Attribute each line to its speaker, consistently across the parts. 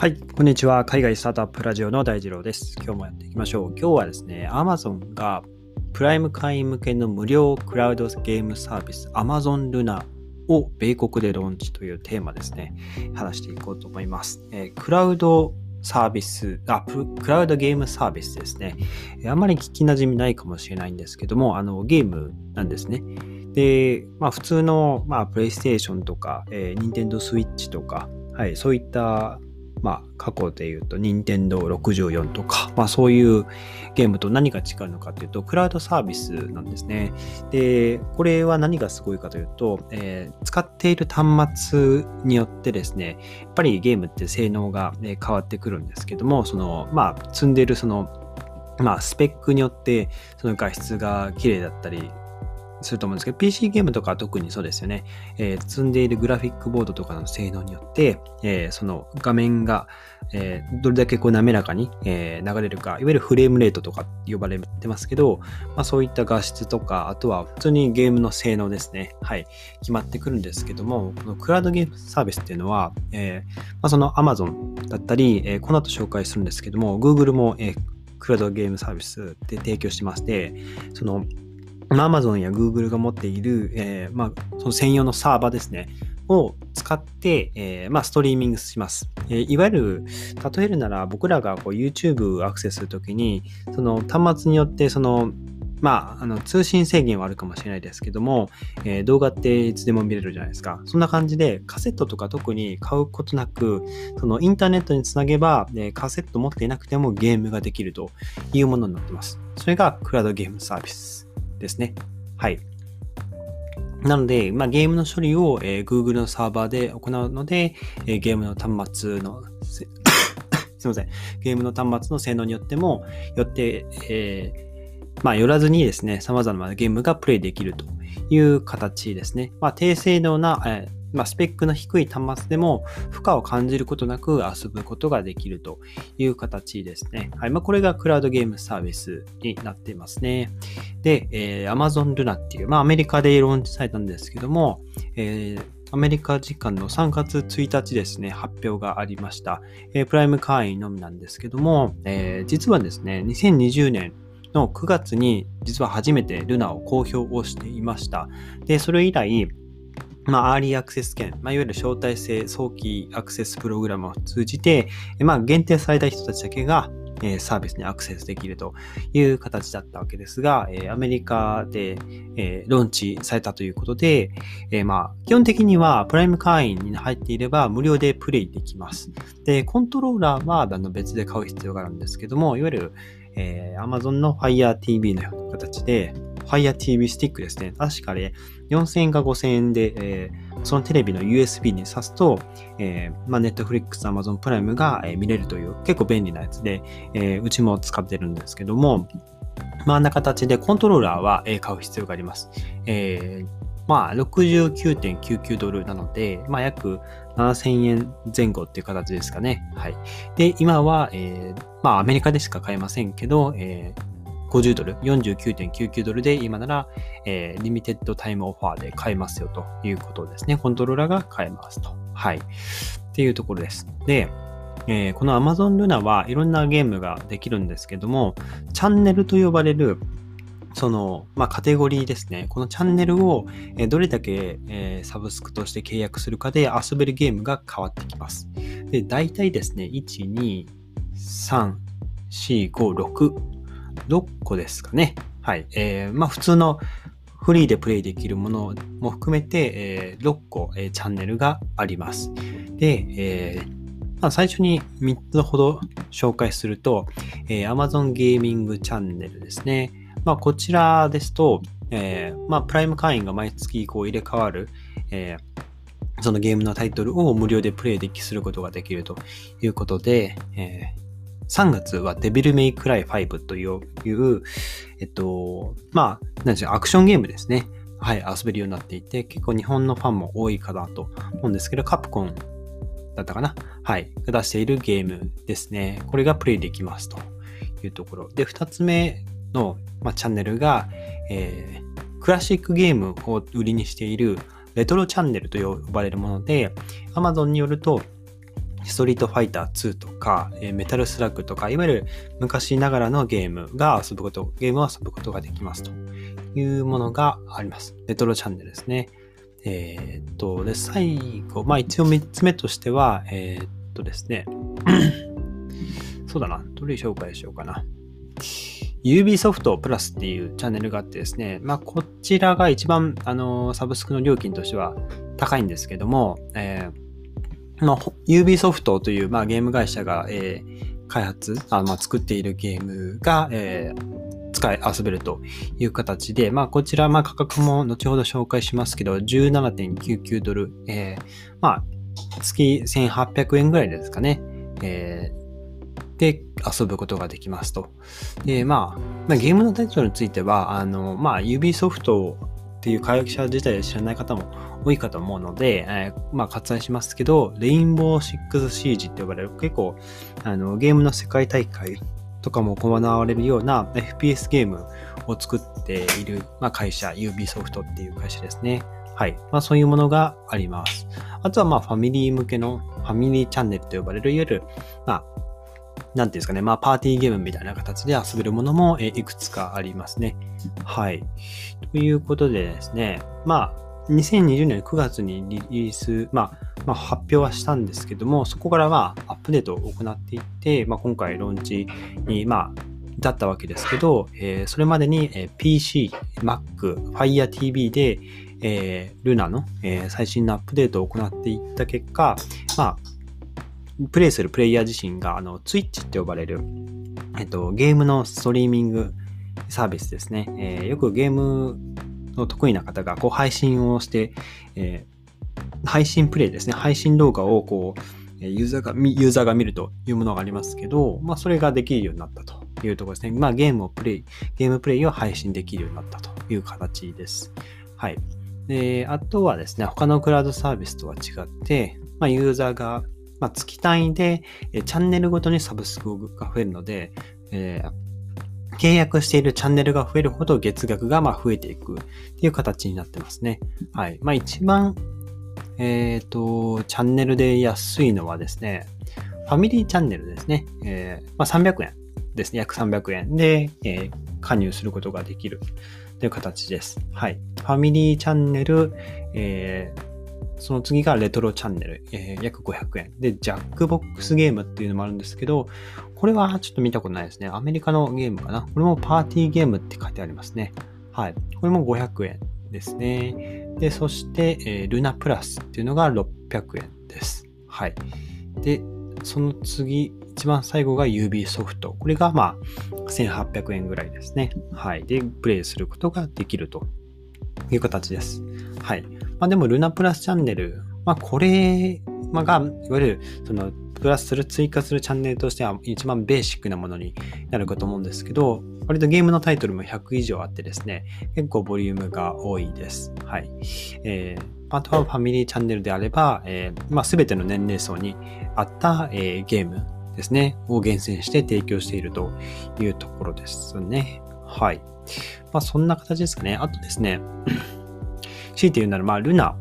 Speaker 1: はい、こんにちは。海外スタートアップラジオの大二郎です。今日もやっていきましょう。今日はですね、Amazon がプライム会員向けの無料クラウドゲームサービス Amazon Luna を米国でローンチというテーマですね、話していこうと思います。えー、クラウドサービスあ、クラウドゲームサービスですね。あんまり聞きなじみないかもしれないんですけども、あのゲームなんですね。で、まあ普通の、まあ、プレイステーションとか、えー、Nintendo Switch とか、はい、そういったまあ、過去で言うと、任天堂64とか、まあ、そういうゲームと何が違うのかというと、クラウドサービスなんですね。で、これは何がすごいかというと、えー、使っている端末によってですね、やっぱりゲームって性能が、ね、変わってくるんですけども、その、まあ、積んでいるその、まあ、スペックによって、その画質が綺麗だったり、すると思うんですけど、PC ゲームとか特にそうですよね。えー、積んでいるグラフィックボードとかの性能によって、えー、その画面が、えー、どれだけこう滑らかに、え流れるか、いわゆるフレームレートとか呼ばれてますけど、まあ、そういった画質とか、あとは普通にゲームの性能ですね。はい。決まってくるんですけども、このクラウドゲームサービスっていうのは、えまあ、その Amazon だったり、えこの後紹介するんですけども、Google も、えクラウドゲームサービスで提供してまして、その、Amazon や Google が持っている、えー、まあ、その専用のサーバーですね、を使って、えー、まあ、ストリーミングします。えー、いわゆる、例えるなら僕らがこう YouTube アクセスするときに、その端末によって、その、まあ、あの通信制限はあるかもしれないですけども、えー、動画っていつでも見れるじゃないですか。そんな感じでカセットとか特に買うことなく、そのインターネットにつなげば、えー、カセット持っていなくてもゲームができるというものになってます。それがクラウドゲームサービスですね。はい。なので、まあ、ゲームの処理を、えー、Google のサーバーで行うので、えー、ゲームの端末の すいません。ゲームの端末の性能によっても、よって、えー、まあ、よらずにですね、様々なゲームがプレイできるという形ですね。まあ、低性能な、えーまあ、スペックの低い端末でも負荷を感じることなく遊ぶことができるという形ですね。はい。まあ、これがクラウドゲームサービスになっていますね。で、えー、Amazon Luna っていう、まあ、アメリカでローンチされたんですけども、えーアメリカ時間の3月1日ですね、発表がありました。えー、プライム会員のみなんですけども、えー、実はですね、2020年の9月に実は初めてルナを公表をしていました。で、それ以来、まあ、アーリーアクセス券、まあ、いわゆる招待制早期アクセスプログラムを通じて、まあ、限定された人たちだけが、えー、サービスにアクセスできるという形だったわけですが、えー、アメリカで、えー、ローンチされたということで、えまあ、基本的にはプライム会員に入っていれば無料でプレイできます。で、コントローラーはあの別で買う必要があるんですけども、いわゆる、え Amazon の Fire TV のような形で、Fire TV スティックですね。確かね、4000円か5000円で、えー、そのテレビの USB に挿すと、えー、まあ、Netflix、Amazon プライムが、え、見れるという結構便利なやつで、え、うちも使ってるんですけども、まあ、あんな形でコントローラーは、え、買う必要があります。えー、まあ、69.99ドルなので、まあ、約7000円前後っていう形ですかね。はい。で、今は、えー、まあ、アメリカでしか買えませんけど、えー、50ドル、49.99ドルで今なら、えー、リミテッドタイムオファーで買えますよということですね。コントローラーが買えますと。はい。っていうところです。で、えー、この Amazon Luna はいろんなゲームができるんですけども、チャンネルと呼ばれるその、まあ、カテゴリーですね。このチャンネルを、どれだけ、サブスクとして契約するかで遊べるゲームが変わってきます。で、大体ですね、1、2、3、4、5、6、6個ですかね。はい。えー、まあ普通のフリーでプレイできるものも含めて、えー、6個、えー、チャンネルがあります。で、えーまあ、最初に3つほど紹介すると、えー、Amazon ゲーミングチャンネルですね。まあ、こちらですと、えー、まあ、プライム会員が毎月こう入れ替わる、えー、そのゲームのタイトルを無料でプレイできすることができるということで、えー3月はデビルメイクライ5という、えっと、まあ、何でしょう、アクションゲームですね。はい、遊べるようになっていて、結構日本のファンも多いかなと思うんですけど、カプコンだったかなはい、出しているゲームですね。これがプレイできますというところ。で、2つ目の、まあ、チャンネルが、えー、クラシックゲームを売りにしているレトロチャンネルと呼ばれるもので、Amazon によると、ストリートファイター2とか、えメタルスラッグとか、いわゆる昔ながらのゲームが遊ぶこと、ゲームを遊ぶことができますというものがあります。レトロチャンネルですね。えー、っと、で、最後、まあ一応3つ目としては、えー、っとですね、そうだな、どれ紹介しようかな。UB ソフトプラスっていうチャンネルがあってですね、まあこちらが一番、あの、サブスクの料金としては高いんですけども、えーまあ、UB ソフトという、まあ、ゲーム会社が、えー、開発、あまあ、作っているゲームが、えー、使い、遊べるという形で、まあ、こちら、まあ、価格も後ほど紹介しますけど、17.99ドル、えー、まあ、月1800円ぐらいですかね。えー、で、遊ぶことができますと。で、まあ、ゲームのタイトルについては、あの、まあ、UB ソフトっていう会社自体を知らない方も多いかと思うので、えー、まあ割愛しますけど、レインボーシックスシージって呼ばれる結構あのゲームの世界大会とかも行われるような FPS ゲームを作っている、まあ、会社、Ubisoft っていう会社ですね。はい。まあそういうものがあります。あとはまあファミリー向けのファミリーチャンネルと呼ばれる、いわゆる、まあ、なんていうんですかね、まあパーティーゲームみたいな形で遊べるものもいくつかありますね。はい。ということでですね、まあ2020年9月にリリース、まあ、まあ、発表はしたんですけども、そこからまあアップデートを行っていって、まあ、今回ローンチに、まあ、至ったわけですけど、えー、それまでに、え、PC、Mac、Fire TV で、えー、Luna の、えー、最新のアップデートを行っていった結果、まあ、プレイするプレイヤー自身が、あの、Twitch って呼ばれる、えっと、ゲームのストリーミングサービスですね。えー、よくゲームの得意な方がこう配信をして、えー、配信プレイですね、配信動画をこう、ユーザーが、ユーザーが見るというものがありますけど、まあ、それができるようになったというところですね。まあ、ゲームをプレイ、ゲームプレイを配信できるようになったという形です。はい。で、あとはですね、他のクラウドサービスとは違って、まあ、ユーザーが、まあ、月単位で、えチャンネルごとにサブスクが増えるので、えー、契約しているチャンネルが増えるほど月額がま増えていくっていう形になってますね。はい。まあ一番、えっ、ー、と、チャンネルで安いのはですね、ファミリーチャンネルですね。えー、まあ、300円ですね。約300円で、えー、加入することができるという形です。はい。ファミリーチャンネル、えー、その次がレトロチャンネル、えー、約500円。で、ジャックボックスゲームっていうのもあるんですけど、これはちょっと見たことないですね。アメリカのゲームかな。これもパーティーゲームって書いてありますね。はい。これも500円ですね。で、そして、えー、ルナプラスっていうのが600円です。はい。で、その次、一番最後が UB ソフト。これがまあ1800円ぐらいですね。はい。で、プレイすることができるという形です。はい。まあでも、ルナプラスチャンネル、まあこれ、が、いわゆる、その、プラスする、追加するチャンネルとしては一番ベーシックなものになるかと思うんですけど、割とゲームのタイトルも100以上あってですね、結構ボリュームが多いです。はい。えー、あとはファミリーチャンネルであれば、えー、まあ、全ての年齢層に合った、えー、ゲームですね、を厳選して提供しているというところですね。はい。まあ、そんな形ですかね。あとですね、強いて言うなら、まあ、ルナ。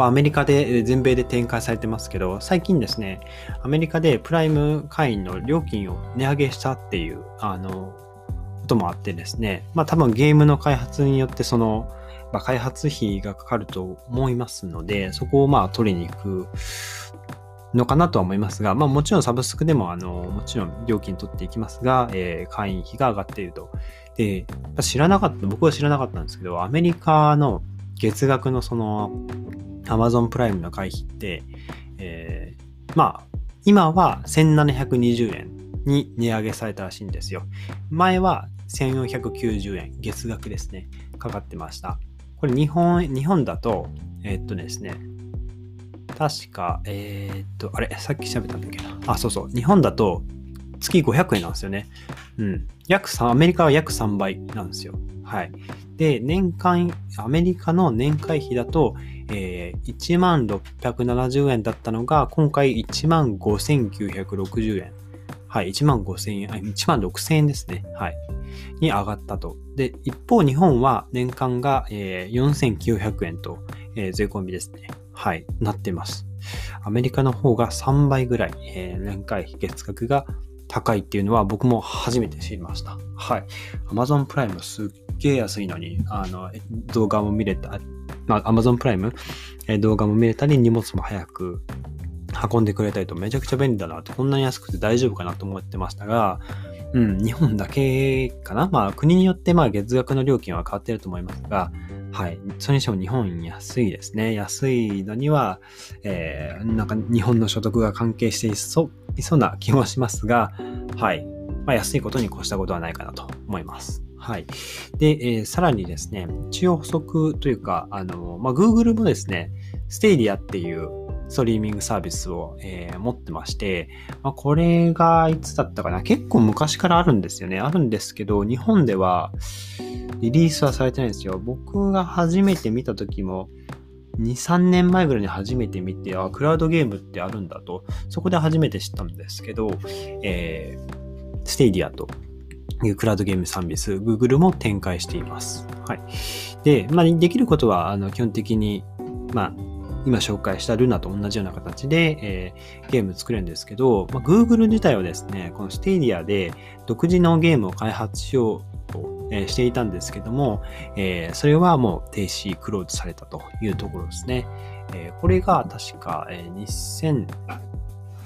Speaker 1: こうアメリカで、全米で展開されてますけど、最近ですね、アメリカでプライム会員の料金を値上げしたっていう、あの、こともあってですね、まあ多分ゲームの開発によってその、まあ、開発費がかかると思いますので、そこをまあ取りに行くのかなとは思いますが、まあもちろんサブスクでもあの、もちろん料金取っていきますが、えー、会員費が上がっていると。で、知らなかった、僕は知らなかったんですけど、アメリカの月額のその Amazon プライムの会費って、えー、まあ、今は1720円に値上げされたらしいんですよ。前は1490円、月額ですね、かかってました。これ日本、日本だと、えー、っとですね、確か、えー、っと、あれ、さっき喋ったんだけな。あ、そうそう。日本だと月500円なんですよね。うん。約3、アメリカは約3倍なんですよ。はい。で、年間、アメリカの年会費だと、えー、1670円だったのが、今回15,960円。はい、1万5000円、1万6000円ですね。はい。に上がったと。で、一方、日本は年間が、えー、4900円と、えー、税込みですね。はい、なってます。アメリカの方が3倍ぐらい、えー、年会費月額が高いっていうのは僕も初めて知りました。はい。Amazon プライムすっげえ安いのに、あの、動画も見れた、まあ、Amazon プライム、え動画も見れたり、荷物も早く運んでくれたりとめちゃくちゃ便利だなって、こんなに安くて大丈夫かなと思ってましたが、うん、日本だけかな？まあ国によってまあ月額の料金は変わってると思いますが、はい。それにしても日本安いですね。安いのには、えー、なんか日本の所得が関係していそういそうな気もしますが、はい。まあ、安いことに越したことはないかなと思います。はい。で、えー、さらにですね、一応補足というか、あの、まあ、Google もですね、ステイディアっていうストリーミングサービスを、えー、持ってまして、まあ、これがいつだったかな結構昔からあるんですよね。あるんですけど、日本ではリリースはされてないんですよ。僕が初めて見た時も、2、3年前ぐらいに初めて見て、あ、クラウドゲームってあるんだと、そこで初めて知ったんですけど、えー、 Stadia とクラウドゲームサービス、Google も展開しています。はい。で、まあ、できることは、あの、基本的に、まあ、今紹介した Luna と同じような形で、えー、ゲーム作るんですけど、まあ、Google 自体はですね、この Stadia で独自のゲームを開発しようと、えー、していたんですけども、えー、それはもう停止、クローズされたというところですね。えこれが確か、えー、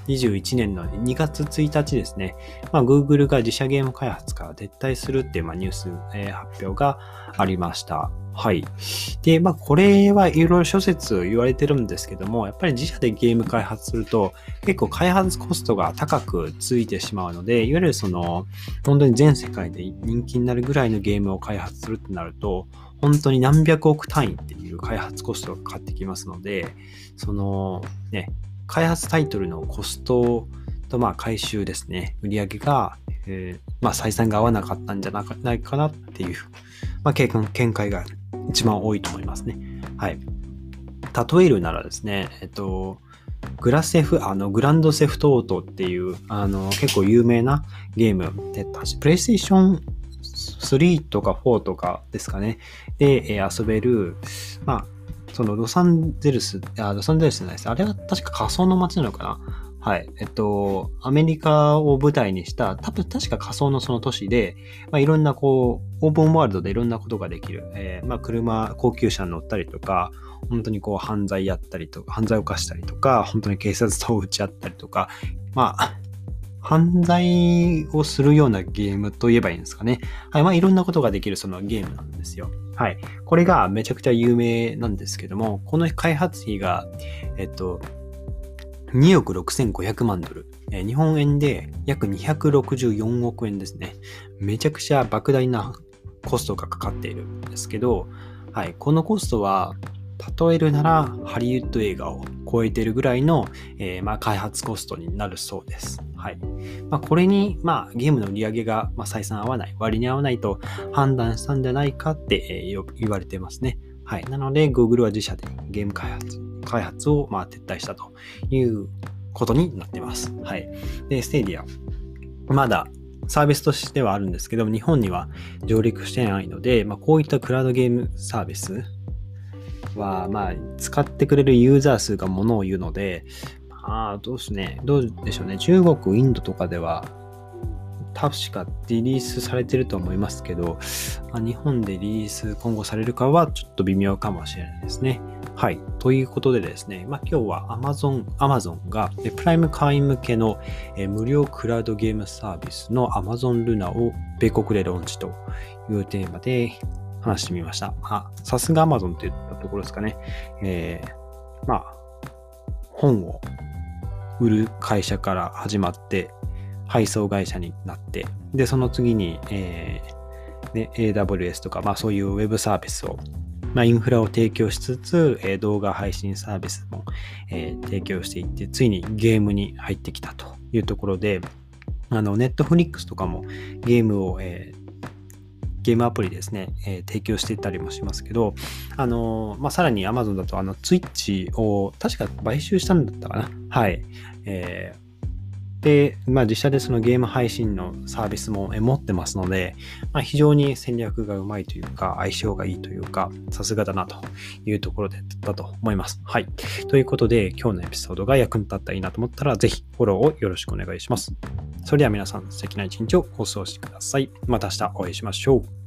Speaker 1: 2021年の2月1日ですね、まあ、Google が自社ゲーム開発から撤退するっていう、まあ、ニュース、えー、発表がありました。はい。で、まあ、これはいろいろ諸説言われてるんですけども、やっぱり自社でゲーム開発すると、結構開発コストが高くついてしまうので、いわゆるその、本当に全世界で人気になるぐらいのゲームを開発するってなると、本当に何百億単位っていう開発コストがかかってきますので、その、ね、開発タイトルのコストと、まあ、回収ですね、売り上げが、えー、まあ、採算が合わなかったんじゃないかなっていう、まあ、見解が一番多いと思いますね。はい。例えるならですね、えっと、グラセフ、あの、グランドセフトオートっていう、あの、結構有名なゲームで、プレイステーション3とか4とかですかね、で、えー、遊べる、まあ、そのロサンゼルス、あ、ロサンゼルスじゃないです。あれは確か仮想の街なのかな？はい。えっと、アメリカを舞台にした、多分確か仮想のその都市で、まあ、いろんなこう、オープンワールドでいろんなことができる。えー、まあ、車、高級車に乗ったりとか、本当にこう、犯罪やったりとか、犯罪を犯したりとか、本当に警察と打ち合ったりとか、まあ、犯罪をするようなゲームと言えばいいんですかね。はい。まあ、いろんなことができるそのゲームなんですよ。はい。これがめちゃくちゃ有名なんですけども、この開発費が、えっと、2億6500万ドル。え日本円で約264億円ですね。めちゃくちゃ莫大なコストがかかっているんですけど、はい、このコストは、例えるならハリウッド映画を超えてるぐらいの、えー、まあ、開発コストになるそうです。はいまあ、これに、まあ、ゲームの売り上げが、まあ、採算合わない、割に合わないと判断したんじゃないかって、えー、言われてますね。はい。なので、Google は自社でゲーム開発開発をまあ撤退したということになってます。はい。で、ステディア。まだサービスとしてはあるんですけども、日本には上陸してないので、まあ、こういったクラウドゲームサービスは、まあ、使ってくれるユーザー数がものを言うので、まあ、どうすね、どうでしょうね。中国、インドとかでは、確かリリースされてると思いますけど、ま、日本でリリース今後されるかはちょっと微妙かもしれないですね。はい。ということでですね、まあ、今日は Amazon, Amazon がプライム会員向けの無料クラウドゲームサービスの Amazon Luna を米国でローンチというテーマで話してみました。あ、さすが Amazon といったところですかね。えー、まあ、本を売る会社から始まって、配送会社になって、で、その次に、えーね、AWS とか、まあそういうウェブサービスをまあ、インフラを提供しつつ、えー、動画配信サービスも、えー、提供していって、ついにゲームに入ってきたというところで、あの、ネットフリックスとかもゲームを、えーゲームアプリですね、えー、提供していたりもしますけど、あのー、まあ、さらに Amazon だと、あの、Twitch を確か買収したんだったかな？はい。えで、まあ、実際でそのゲーム配信のサービスも持ってますので、まあ、非常に戦略がうまいというか、相性がいいというか、さすがだなというところでだと思います。はい。ということで、今日のエピソードが役に立ったらいいなと思ったら、ぜひフォローをよろしくお願いします。それでは皆さん、素敵な一日をお過ごしください。また明日お会いしましょう。